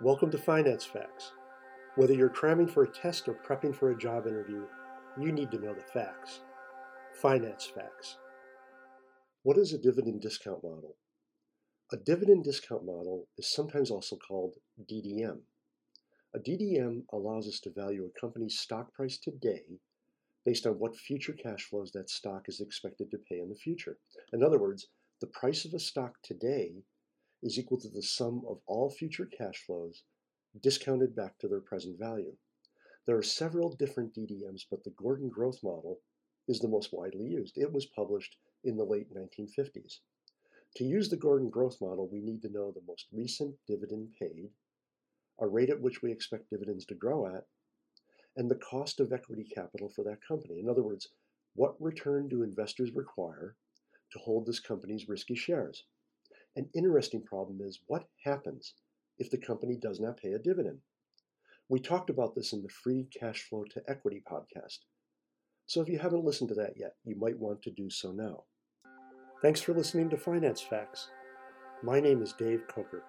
Welcome to Finance Facts. Whether you're cramming for a test or prepping for a job interview, you need to know the facts. Finance Facts. What is a dividend discount model? A dividend discount model is sometimes also called DDM. A DDM allows us to value a company's stock price today based on what future cash flows that stock is expected to pay in the future. In other words, the price of a stock today is equal to the sum of all future cash flows discounted back to their present value. There are several different DDMs, but the Gordon growth model is the most widely used. It was published in the late 1950s. To use the Gordon growth model, we need to know the most recent dividend paid, a rate at which we expect dividends to grow at, and the cost of equity capital for that company. In other words, what return do investors require to hold this company's risky shares? An interesting problem is what happens if the company does not pay a dividend? We talked about this in the free cash flow to equity podcast. So if you haven't listened to that yet, you might want to do so now. Thanks for listening to Finance Facts. My name is Dave Coker.